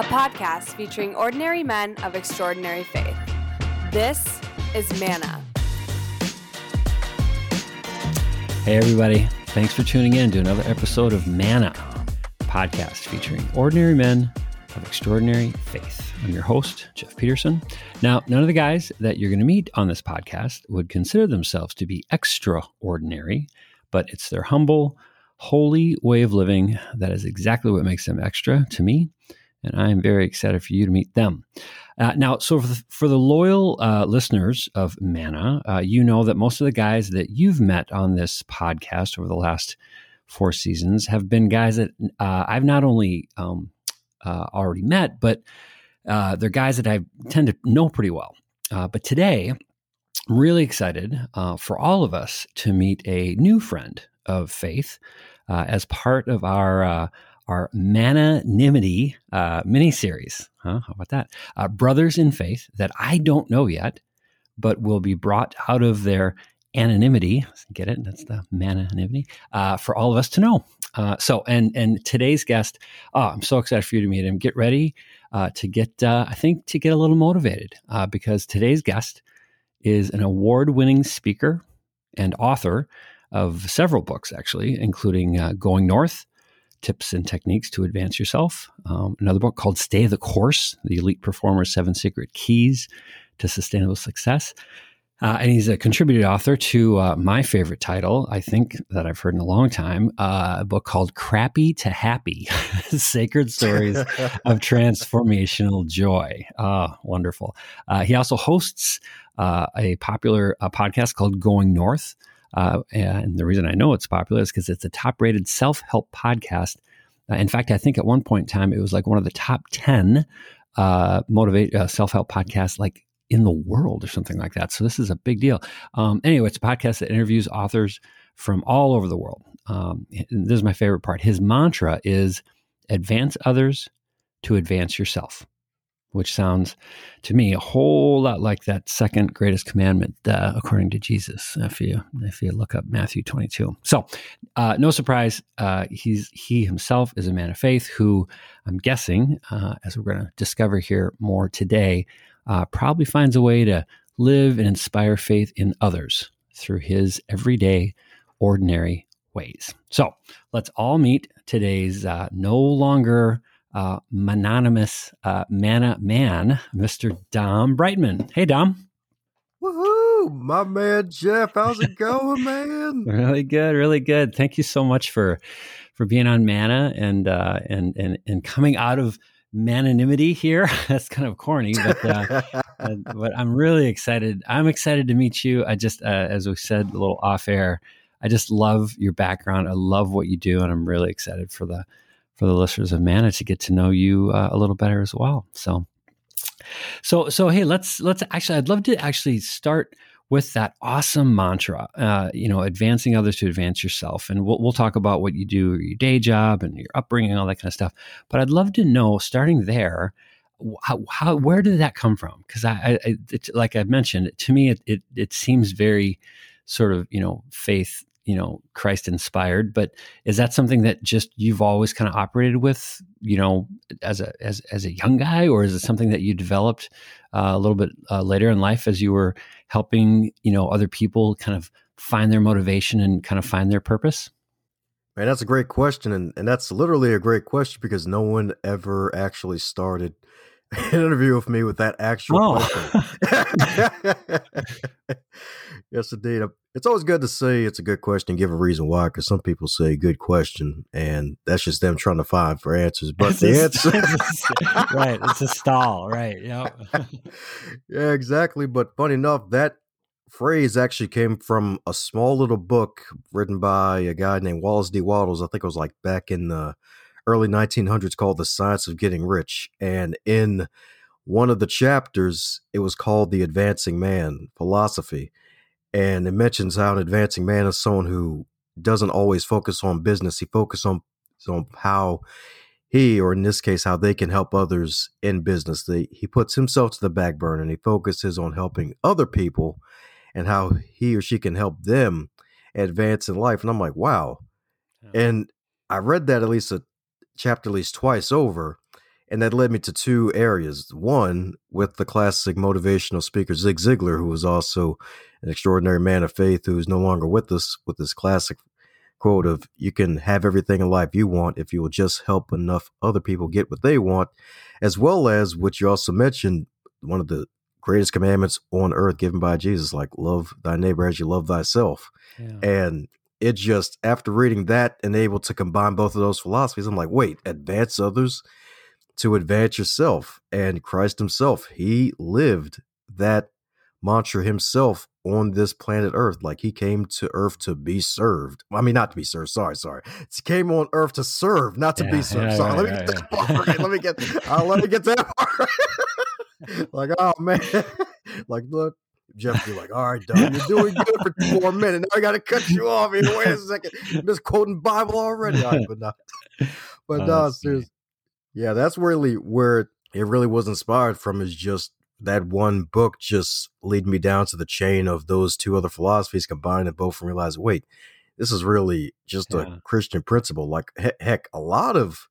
a podcast featuring ordinary men of extraordinary faith. This is Manna. Hey, everybody. Thanks for tuning in to another episode of Manna, podcast featuring ordinary men of extraordinary faith. I'm your host, Jeff Peterson. Now, none of the guys that you're going to meet on this podcast would consider themselves to be extraordinary, but it's their humble, holy way of living that is exactly what makes them extra to me. And I'm very excited for you to meet them. Uh, now, so for the, for the loyal uh, listeners of Manna, uh, you know that most of the guys that you've met on this podcast over the last four seasons have been guys that uh, I've not only um, uh, already met, but uh, they're guys that I tend to know pretty well. but today, I'm really excited for all of us to meet a new friend of faith as part of our our Mananimity uh, miniseries. Huh? How about that? Uh, Brothers in Faith that I don't know yet, but will be brought out of their anonymity. Get it? That's the mananimity uh, for all of us to know. Uh, so, and and today's guest, oh, I'm so excited for you to meet him. Get ready uh, to get, uh, I think, to get a little motivated uh, because today's guest is an award-winning speaker and author of several books, actually, including uh, Going North Tips and Techniques to Advance Yourself. Um, another book called Stay the Course The Elite Performer's Seven Secret Keys to Sustainable Success. Uh, and he's a contributed author to uh, my favorite title, I think, that I've heard in a long time uh, a book called Crappy to Happy Sacred Stories of Transformational Joy. Ah, wonderful. Uh, he also hosts uh, a popular uh, podcast called Going North. Uh, and the reason I know it's popular is because it's a top rated self help podcast. Uh, in fact, I think at one point in time, it was like one of the top 10 uh, motivate uh, self help podcasts, like in the world or something like that. So this is a big deal. Um, anyway, it's a podcast that interviews authors from all over the world. Um, this is my favorite part. His mantra is advance others to advance yourself which sounds to me a whole lot like that second greatest commandment uh, according to Jesus. If you if you look up Matthew 22, so uh, no surprise, uh, he's he himself is a man of faith who I'm guessing, uh, as we're going to discover here more today, uh, probably finds a way to live and inspire faith in others through his everyday, ordinary ways. So let's all meet today's uh, no longer uh, mononymous uh, manna man, Mr. Dom Brightmon. Hey, Dom. Woohoo, my man Jeff. How's it going, man? really good, really good. Thank you so much for for being on Manna and uh, and and and coming out of mananimity here. That's kind of corny, but uh, uh, but I'm really excited. I'm excited to meet you. I just, uh, as we said a little off air, I just love your background. I love what you do, and I'm really excited for the for the listeners of Manna to get to know you uh, a little better as well. So, so, so, hey, let's let's actually, I'd love to actually start with that awesome mantra, uh, you know, advancing others to advance yourself. And we'll, we'll talk about what you do, your day job, and your upbringing, all that kind of stuff. But I'd love to know, starting there, how, how where did that come from? Because I, I it's like I mentioned, to me, it, it it seems very sort of you know faith you know christ inspired but is that something that just you've always kind of operated with you know as a as, as a young guy or is it something that you developed uh, a little bit uh, later in life as you were helping you know other people kind of find their motivation and kind of find their purpose? Man that's a great question and, and that's literally a great question because no one ever actually started an interview with me with that actual oh. question. yes, indeed. Um, it's always good to say it's a good question, give a reason why, because some people say good question, and that's just them trying to find for answers. But it's the a, answer, it's, right? It's a stall, right? Yeah, yeah, exactly. But funny enough, that phrase actually came from a small little book written by a guy named Wallace D. Wattles. I think it was like back in the early 1900s called The Science of Getting Rich. And in one of the chapters, it was called The Advancing Man Philosophy. And it mentions how an advancing man is someone who doesn't always focus on business. He focuses on, on how he, or in this case, how they can help others in business. They, he puts himself to the back burner and he focuses on helping other people and how he or she can help them advance in life. And I'm like, wow. And I read that at least a chapter at least twice over. And that led me to two areas. One, with the classic motivational speaker Zig Ziglar, who was also an extraordinary man of faith who is no longer with us, with this classic quote of you can have everything in life you want if you will just help enough other people get what they want, as well as what you also mentioned, one of the greatest commandments on earth given by Jesus, like love thy neighbor as you love thyself. Yeah. And it just after reading that and able to combine both of those philosophies, I'm like, wait, advance others to advance yourself. And Christ himself, he lived that mantra himself on this planet Earth. Like he came to Earth to be served. I mean, not to be served. Sorry, sorry. He came on Earth to serve, not to yeah, be served. Yeah, sorry. Yeah, let, me get that part let me get. Uh, let me get that part. like, oh man. like, look, Jeff be like, all right, Don, you're doing good for two more minutes. Now I got to cut you off here. Wait a second. I'm just quoting Bible already. Right, but not. But oh, no, seriously. Yeah, that's really where it really was inspired from is just that one book just lead me down to the chain of those two other philosophies combined and both and realize, wait, this is really just yeah. a Christian principle. Like heck, a lot of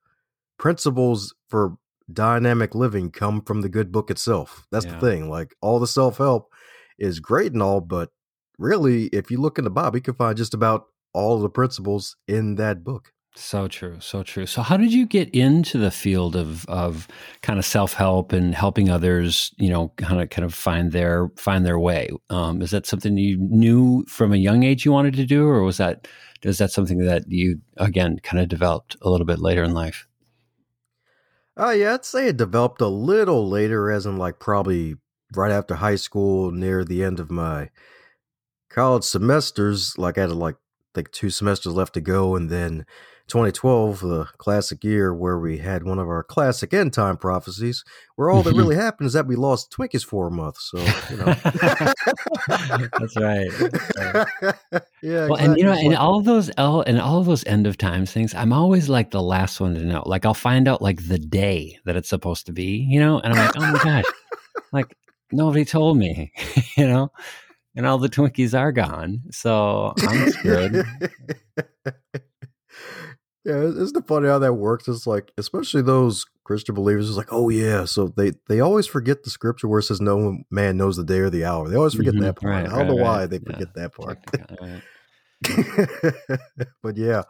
principles for dynamic living come from the good book itself. That's yeah. the thing. Like all the self help is great and all, but really, if you look in the Bible, you can find just about all the principles in that book. So true, so true. So, how did you get into the field of of kind of self help and helping others? You know, kind of kind of find their find their way. Um, is that something you knew from a young age you wanted to do, or was that is that something that you again kind of developed a little bit later in life? Uh, yeah, I'd say it developed a little later, as in like probably right after high school, near the end of my college semesters. Like I had like like two semesters left to go, and then 2012, the classic year where we had one of our classic end time prophecies, where all that mm-hmm. really happened is that we lost Twinkies for a month. So, you know. That's right. yeah. Well, exactly. and you know, and all those L and all of those end of times things, I'm always like the last one to know. Like I'll find out like the day that it's supposed to be, you know, and I'm like, oh my gosh, like nobody told me, you know, and all the Twinkies are gone. So I'm screwed. Yeah, isn't it funny how that works? It's like, especially those Christian believers, it's like, oh yeah. So they they always forget the scripture where it says, "No man knows the day or the hour." They always forget mm-hmm. that part. Right, I don't right, know right. why they forget yeah. that part. but yeah,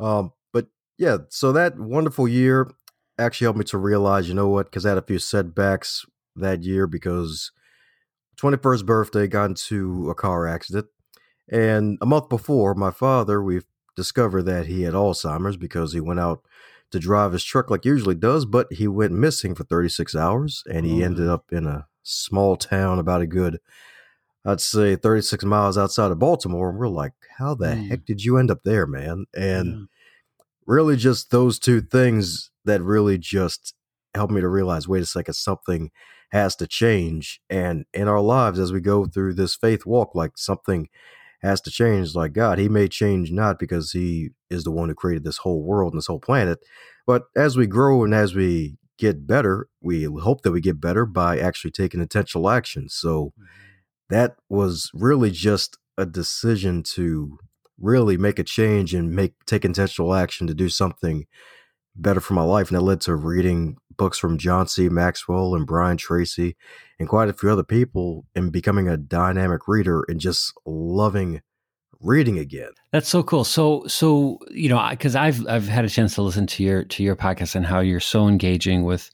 um, but yeah. So that wonderful year actually helped me to realize, you know what? Because I had a few setbacks that year because 21st birthday got into a car accident. And a month before, my father, we've discover that he had Alzheimer's because he went out to drive his truck like he usually does, but he went missing for 36 hours and he oh. ended up in a small town about a good, I'd say 36 miles outside of Baltimore. And we're like, how the mm. heck did you end up there, man? And yeah. really just those two things that really just helped me to realize, wait a second, something has to change. And in our lives, as we go through this faith walk, like something has to change. Like God, He may change not because He is the one who created this whole world and this whole planet, but as we grow and as we get better, we hope that we get better by actually taking intentional action. So mm-hmm. that was really just a decision to really make a change and make take intentional action to do something better for my life. And that led to reading books from John C. Maxwell and Brian Tracy and quite a few other people and becoming a dynamic reader and just loving reading again. That's so cool. So so you know because I've I've had a chance to listen to your to your podcast and how you're so engaging with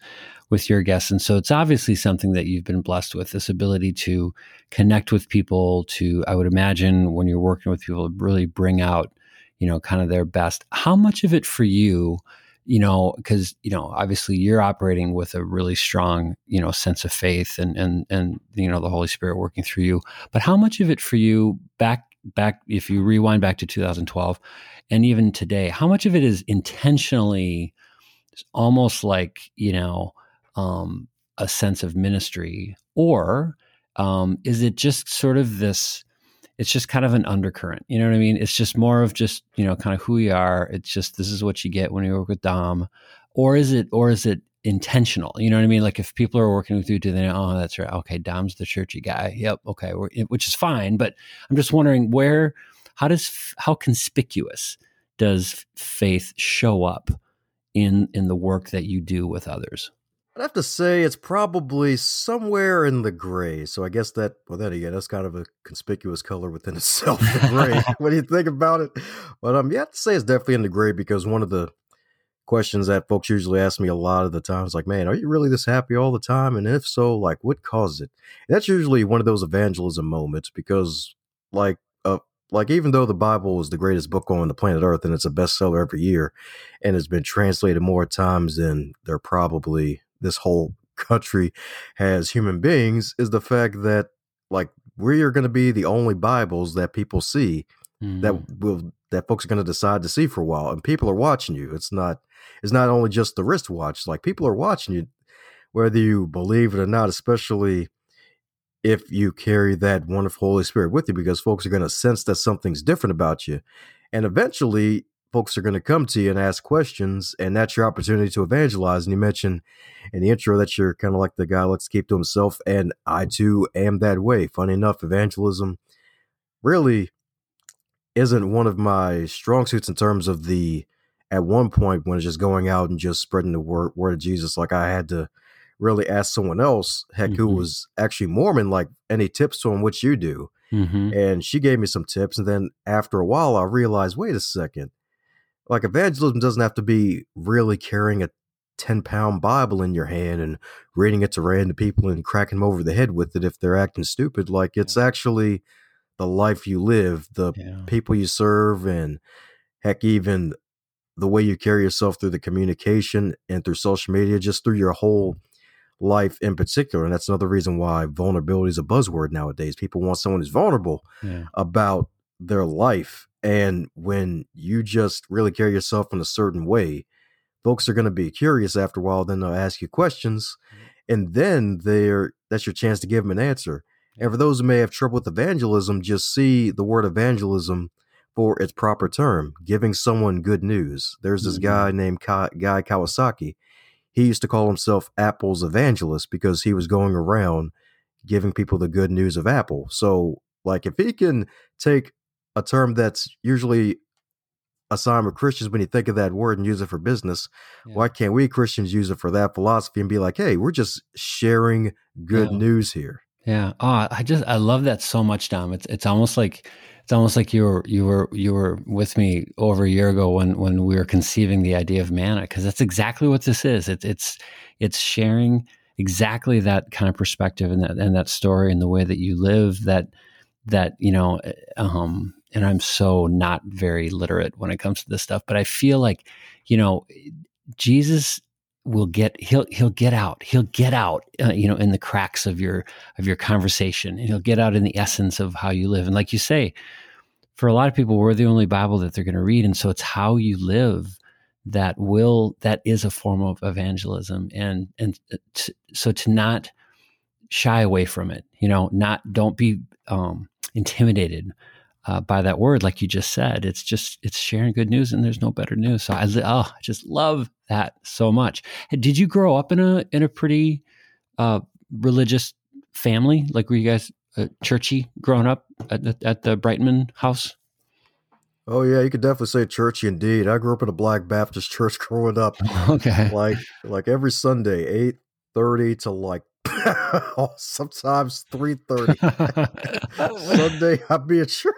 with your guests and so it's obviously something that you've been blessed with this ability to connect with people to I would imagine when you're working with people really bring out you know kind of their best. How much of it for you you know, because you know, obviously you're operating with a really strong, you know, sense of faith and and and you know the Holy Spirit working through you. But how much of it for you back back if you rewind back to 2012 and even today, how much of it is intentionally almost like you know um, a sense of ministry, or um, is it just sort of this? It's just kind of an undercurrent. You know what I mean? It's just more of just, you know, kind of who we are. It's just this is what you get when you work with Dom. Or is it or is it intentional? You know what I mean? Like if people are working with you, do they know, oh, that's right. Okay, Dom's the churchy guy. Yep. Okay. which is fine. But I'm just wondering where, how does, how conspicuous does faith show up in in the work that you do with others? I'd have to say it's probably somewhere in the gray. So I guess that, well, then again, that's kind of a conspicuous color within itself, the gray. what do you think about it? But um, yeah, I'd say it's definitely in the gray because one of the questions that folks usually ask me a lot of the times, like, man, are you really this happy all the time? And if so, like, what causes it? And that's usually one of those evangelism moments because, like, uh, like even though the Bible is the greatest book on the planet Earth and it's a bestseller every year, and it's been translated more times than there probably this whole country has human beings is the fact that like we are going to be the only bibles that people see mm. that will that folks are going to decide to see for a while and people are watching you it's not it's not only just the wristwatch like people are watching you whether you believe it or not especially if you carry that wonderful holy spirit with you because folks are going to sense that something's different about you and eventually folks are going to come to you and ask questions, and that's your opportunity to evangelize. And you mentioned in the intro that you're kind of like the guy let's keep to himself, and I too am that way. Funny enough, evangelism really isn't one of my strong suits in terms of the at one point when it's just going out and just spreading the word word of Jesus. Like I had to really ask someone else, heck, mm-hmm. who was actually Mormon, like any tips on what you do. Mm-hmm. And she gave me some tips. And then after a while, I realized, wait a second, like evangelism doesn't have to be really carrying a 10 pound Bible in your hand and reading it to random people and cracking them over the head with it if they're acting stupid. Like it's actually the life you live, the yeah. people you serve, and heck, even the way you carry yourself through the communication and through social media, just through your whole life in particular. And that's another reason why vulnerability is a buzzword nowadays. People want someone who's vulnerable yeah. about their life and when you just really carry yourself in a certain way, folks are going to be curious after a while. Then they'll ask you questions, mm-hmm. and then they're that's your chance to give them an answer. And for those who may have trouble with evangelism, just see the word evangelism for its proper term, giving someone good news. There's this mm-hmm. guy named Ka- Guy Kawasaki. He used to call himself Apple's evangelist because he was going around giving people the good news of Apple. So, like, if he can take a term that's usually assigned with Christians when you think of that word and use it for business. Yeah. Why can't we Christians use it for that philosophy and be like, hey, we're just sharing good yeah. news here? Yeah. Oh, I just I love that so much, Dom. It's it's almost like it's almost like you were you were you were with me over a year ago when when we were conceiving the idea of manna because that's exactly what this is. It's it's it's sharing exactly that kind of perspective and that and that story and the way that you live that that you know eh, um and I'm so not very literate when it comes to this stuff, but I feel like, you know, Jesus will get he'll he'll get out he'll get out uh, you know in the cracks of your of your conversation and he'll get out in the essence of how you live and like you say for a lot of people we're the only bible that they're going to read and so it's how you live that will that is a form of evangelism and and uh, t- so to not shy away from it you know not don't be um intimidated uh, by that word, like you just said. It's just it's sharing good news, and there's no better news. So I oh, I just love that so much. Did you grow up in a in a pretty uh, religious family? Like were you guys uh, churchy growing up at the, at the Brightmon house? Oh yeah, you could definitely say churchy indeed. I grew up in a Black Baptist church growing up. Okay, like like every Sunday, eight thirty to like sometimes 3.30 sunday i'd be at church.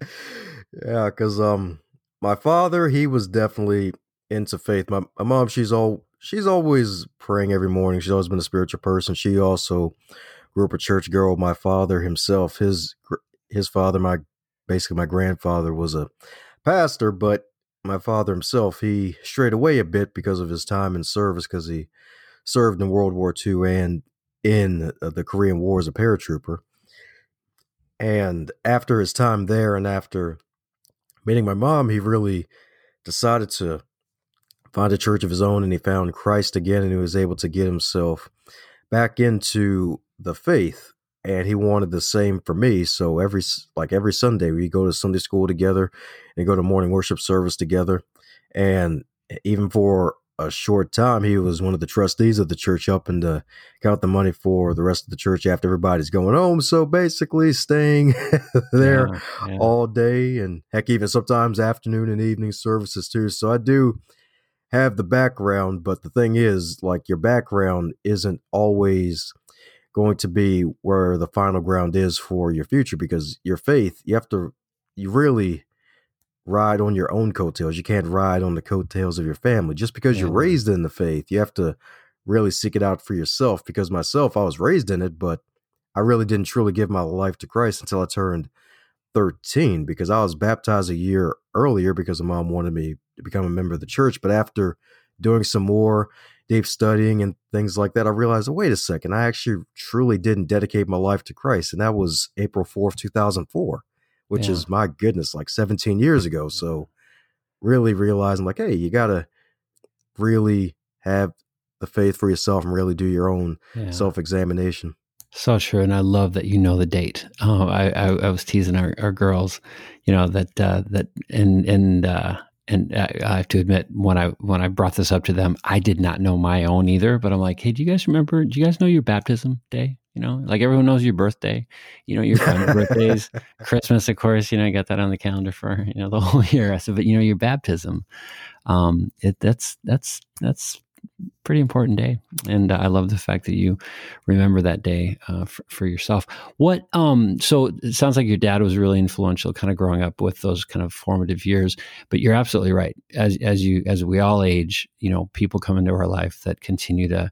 Yeah because um my father he was definitely into faith. My, my mom she's all she's always praying every morning. She's always been a spiritual person. She also grew up a church girl. My father himself his his father my basically my grandfather was a pastor but my father himself he strayed away a bit because of his time in service because he served in World War II and in uh, the Korean War as a paratrooper. And after his time there and after meeting my mom, he really decided to find a church of his own and he found Christ again and he was able to get himself back into the faith. And he wanted the same for me. So every like every sunday we go to sunday school together and go to morning worship service together. And even for a short time, he was one of the trustees of the church, helping to count the money for the rest of the church after everybody's going home. So basically, staying there yeah, yeah. all day and heck, even sometimes afternoon and evening services too. So I do have the background, but the thing is, like, your background isn't always going to be where the final ground is for your future because your faith, you have to, you really ride on your own coattails. You can't ride on the coattails of your family. Just because yeah. you're mm-hmm. raised in the faith, you have to really seek it out for yourself. Because myself, I was raised in it, but I really didn't truly give my life to Christ until I turned 13 because I was baptized a year earlier because my mom wanted me to become a member of the church. But after doing some more deep studying and things like that, I realized, oh, wait a second, I actually truly didn't dedicate my life to Christ. And that was April 4th, 2004 which yeah. is my goodness, like 17 years ago. So really realizing like, hey, you gotta really have the faith for yourself and really do your own yeah. self examination. So true, and I love that you know the date. Oh, I, I, I was teasing our, our girls, you know that uh, that and and uh, and I, I have to admit when I when I brought this up to them, I did not know my own either. But I'm like, hey, do you guys remember? Do you guys know your baptism day? You know, like everyone knows your birthday. You know your birthdays, Christmas, of course. You know, I got that on the calendar for you know the whole year. I said, but you know your baptism, um, it that's that's that's pretty important day, and uh, I love the fact that you remember that day uh, for, for, yourself. What um, so it sounds like your dad was really influential, kind of growing up with those kind of formative years. But you're absolutely right. As as you as we all age, you know, people come into our life that continue to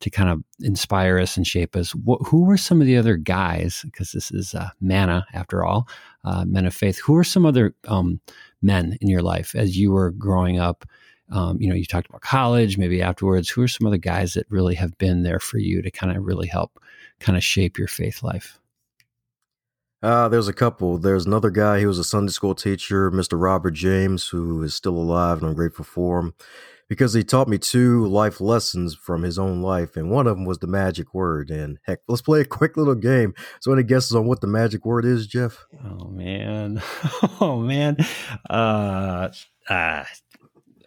to kind of inspire us and shape us. Who were some of the other guys? Because this is uh, manna, after all, uh, men of faith. Who are some other um, men in your life as you were growing up? Um, you know, you talked about college, maybe afterwards. Who are some other guys that really have been there for you to kind of really help kind of shape your faith life? Uh, there's a couple. There's another guy. He was a Sunday school teacher, Mr. Robert James, who is still alive, and I'm grateful for him because he taught me two life lessons from his own life, and one of them was the magic word. And heck, let's play a quick little game. So, any guesses on what the magic word is, Jeff? Oh man, oh man, uh, uh,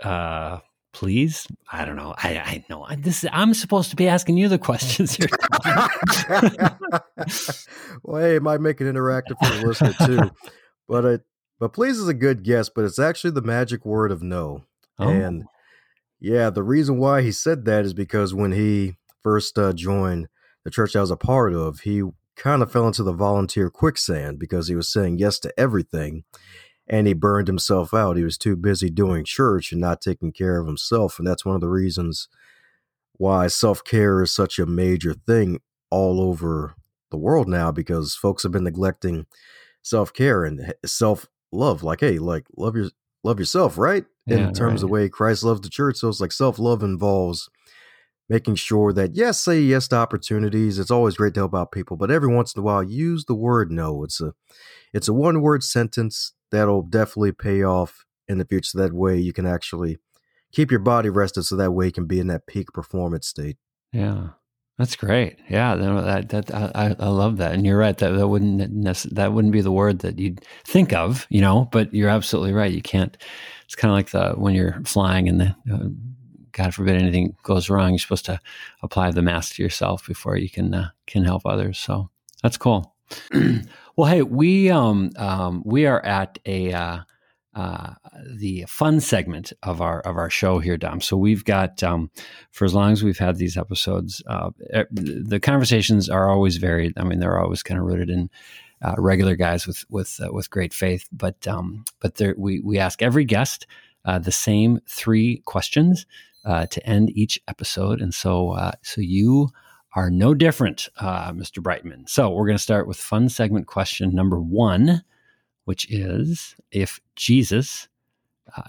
uh, please. I don't know. I, I know this. I'm supposed to be asking you the questions here. well, hey, it might make it interactive for the listener too. But it, but please is a good guess. But it's actually the magic word of no. Oh. And yeah, the reason why he said that is because when he first uh, joined the church I was a part of, he kind of fell into the volunteer quicksand because he was saying yes to everything and he burned himself out. He was too busy doing church and not taking care of himself. And that's one of the reasons why self care is such a major thing all over the world now because folks have been neglecting self care and self love. Like, hey, like love your love yourself, right? In yeah, terms right. of the way Christ loves the church. So it's like self love involves making sure that yes, say yes to opportunities. It's always great to help out people, but every once in a while, use the word no. It's a it's a one word sentence that'll definitely pay off in the future. That way, you can actually keep your body rested, so that way you can be in that peak performance state. Yeah. That's great. Yeah, that, that I, I love that, and you're right. That that wouldn't that wouldn't be the word that you'd think of, you know. But you're absolutely right. You can't it's kind of like the when you're flying and the uh, God forbid anything goes wrong, you're supposed to apply the mask to yourself before you can uh, can help others. So that's cool. well, hey, we um, um, we are at a uh, uh, the fun segment of our of our show here, Dom. So we've got um, for as long as we've had these episodes, uh, the conversations are always varied. I mean, they're always kind of rooted in uh, regular guys with with uh, with great faith. But um, but there, we we ask every guest uh, the same three questions uh, to end each episode, and so so you are no different, Mr. Brightmon. So we're going to start with fun segment question number one, which is if Jesus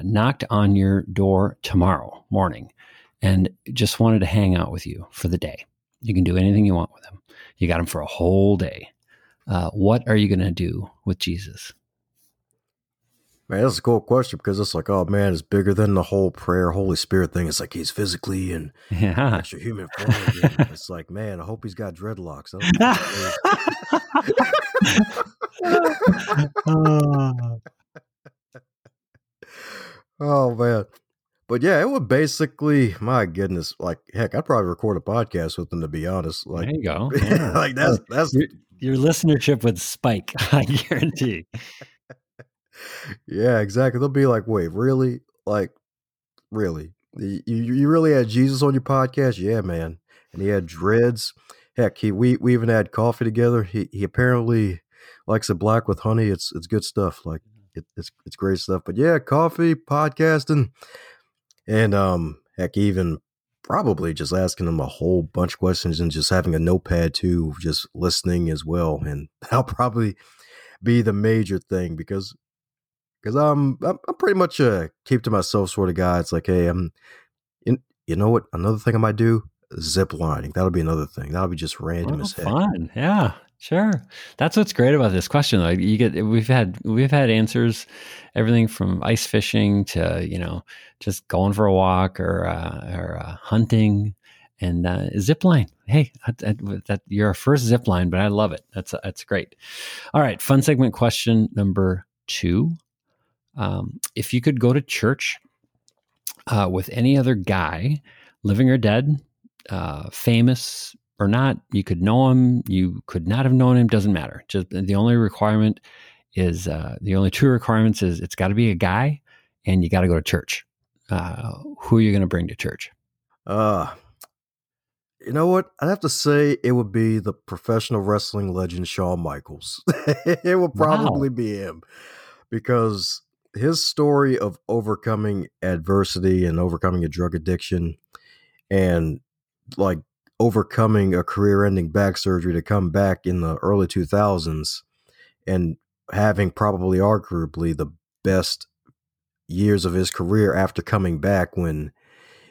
knocked on your door tomorrow morning and just wanted to hang out with you for the day. You can do anything you want with him. You got him for a whole day. Uh, what are you going to do with Jesus? Man, that's a cool question because it's like, oh man, it's bigger than the whole prayer, Holy Spirit thing. It's like he's physically and yeah. extra human form. it's like, man, I hope he's got dreadlocks. oh man. but yeah, it would basically, my goodness, like heck, I'd probably record a podcast with them to be honest. Like, there you go. Yeah. like that's that's your, your listenership would spike. I guarantee. Yeah, exactly. They'll be like, "Wait, really? Like, really? You you really had Jesus on your podcast? Yeah, man." And he had dreads. Heck, he we we even had coffee together. He he apparently likes it black with honey. It's it's good stuff. Like it, it's it's great stuff. But yeah, coffee, podcasting, and um, heck, even probably just asking him a whole bunch of questions and just having a notepad too, just listening as well. And that'll probably be the major thing because because I'm, I'm I'm pretty much a keep to myself sort of guy. It's like, hey, I'm, in, you know what? Another thing I might do zip lining. That'll be another thing. That'll be just random oh, as heck. Fun, yeah, sure. That's what's great about this question. Like you get, we've had we've had answers, everything from ice fishing to you know just going for a walk or uh, or uh, hunting and uh, zip line. Hey, that, that, you're a first zip line, but I love it. That's that's great. All right, fun segment question number two. Um, if you could go to church uh, with any other guy, living or dead, uh, famous or not. You could know him. You could not have known him. Doesn't matter. Just the only requirement is uh, the only two requirements is it's got to be a guy, and you got to go to church. Uh, who are you going to bring to church? Uh, you know what? I'd have to say it would be the professional wrestling legend Shawn Michaels. it would probably wow. be him because his story of overcoming adversity and overcoming a drug addiction and like overcoming a career-ending back surgery to come back in the early 2000s and having probably arguably the best years of his career after coming back when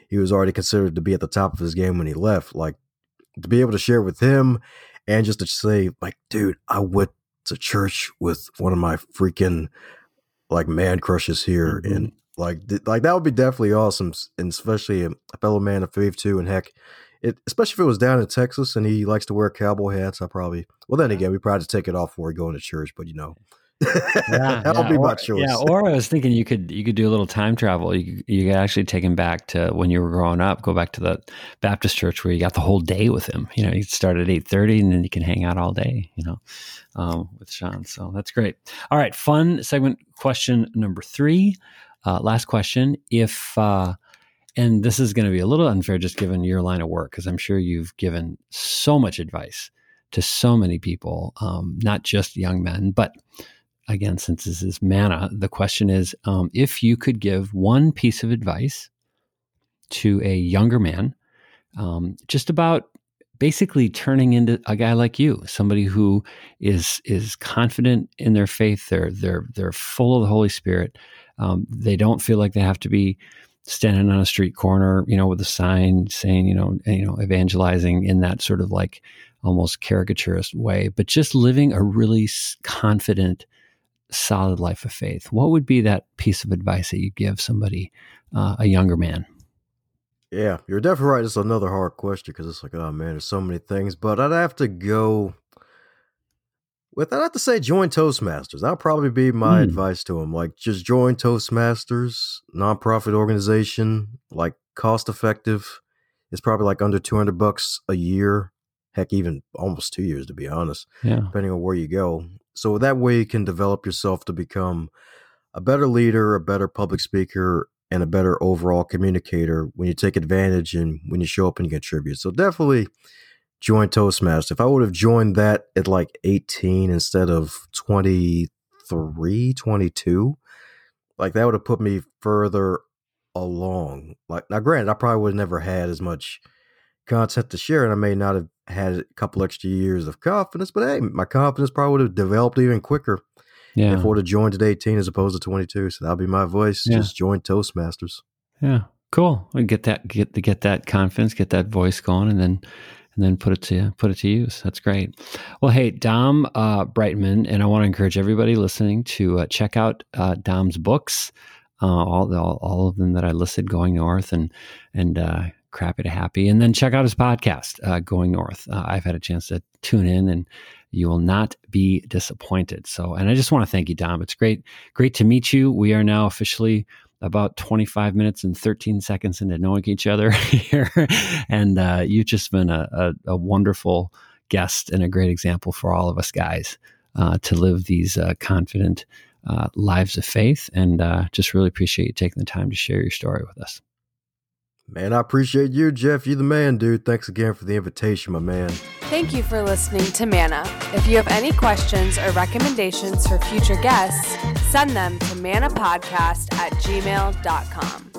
he was already considered to be at the top of his game when he left like to be able to share with him and just to say like dude i went to church with one of my freaking like man crushes here mm-hmm. and like like that would be definitely awesome and especially a fellow man of faith too and heck it, especially if it was down in Texas and he likes to wear cowboy hats, I probably. Well, then again, we probably just take it off before going to church, but you know. Yeah, That'll yeah. be or, my choice. Yeah, or I was thinking you could you could do a little time travel. You you could actually take him back to when you were growing up. Go back to the Baptist church where you got the whole day with him. You know, you start at eight thirty, and then you can hang out all day. You know, um, with Shawn. So that's great. All right, fun segment. Question number three. Uh, last question. If uh, and this is going to be a little unfair just given your line of work because i'm sure you've given so much advice to so many people um, not just young men but again since this is manna the question is um, if you could give one piece of advice to a younger man um, just about basically turning into a guy like you somebody who is is confident in their faith they're they're they're full of the holy spirit um, they don't feel like they have to be standing on a street corner, you know, with a sign saying, you know, you know, evangelizing in that sort of like almost caricaturist way, but just living a really confident, solid life of faith. What would be that piece of advice that you give somebody, uh, a younger man? Yeah, you're definitely right. It's another hard question because it's like, oh man, there's so many things. But I'd have to go with I'd have to say join Toastmasters. That'll probably be my mm. advice to him. Like just join Toastmasters, nonprofit organization, like cost effective. It's probably like under 200 bucks a year. Heck, even almost two years to be honest. Yeah. Depending on where you go. So that way you can develop yourself to become a better leader, a better public speaker, and a better overall communicator when you take advantage and when you show up and you contribute. So definitely join Toastmasters. If I would have joined that at like 18 instead of 23, 22, like that would have put me further along. Like now, granted, I probably would have never had as much content to share, and I may not have had a couple extra years of confidence. But hey, my confidence probably would have developed even quicker. Yeah. If I would have joined at 18 as opposed to 22. So that'll be my voice. Yeah. Just join Toastmasters. Yeah. Cool. We get that get to get that confidence, get that voice going, and then and then put it to put it to use. That's great. Well, hey, Dom uh, Brightmon, and I want to encourage everybody listening to uh, check out uh, Dom's books, uh, all, all, all of them that I listed, Going North and and uh, Crappy to Happy, and then check out his podcast, uh, Going North. I've had a chance to tune in, and you will not be disappointed. So, and I just want to thank you, Dom. It's great, great to meet you. We are now officially about 25 minutes and 13 seconds into knowing each other here. and uh, you've just been a, a, a, wonderful guest and a great example for all of us guys uh, to live these uh, confident uh, lives of faith. And uh, just really appreciate you taking the time to share your story with us. Man, I appreciate you, Jeff. You're the man, dude. Thanks again for the invitation, my man. Thank you for listening to Manna. If you have any questions or recommendations for future guests, send them to manapodcast at gmail.com.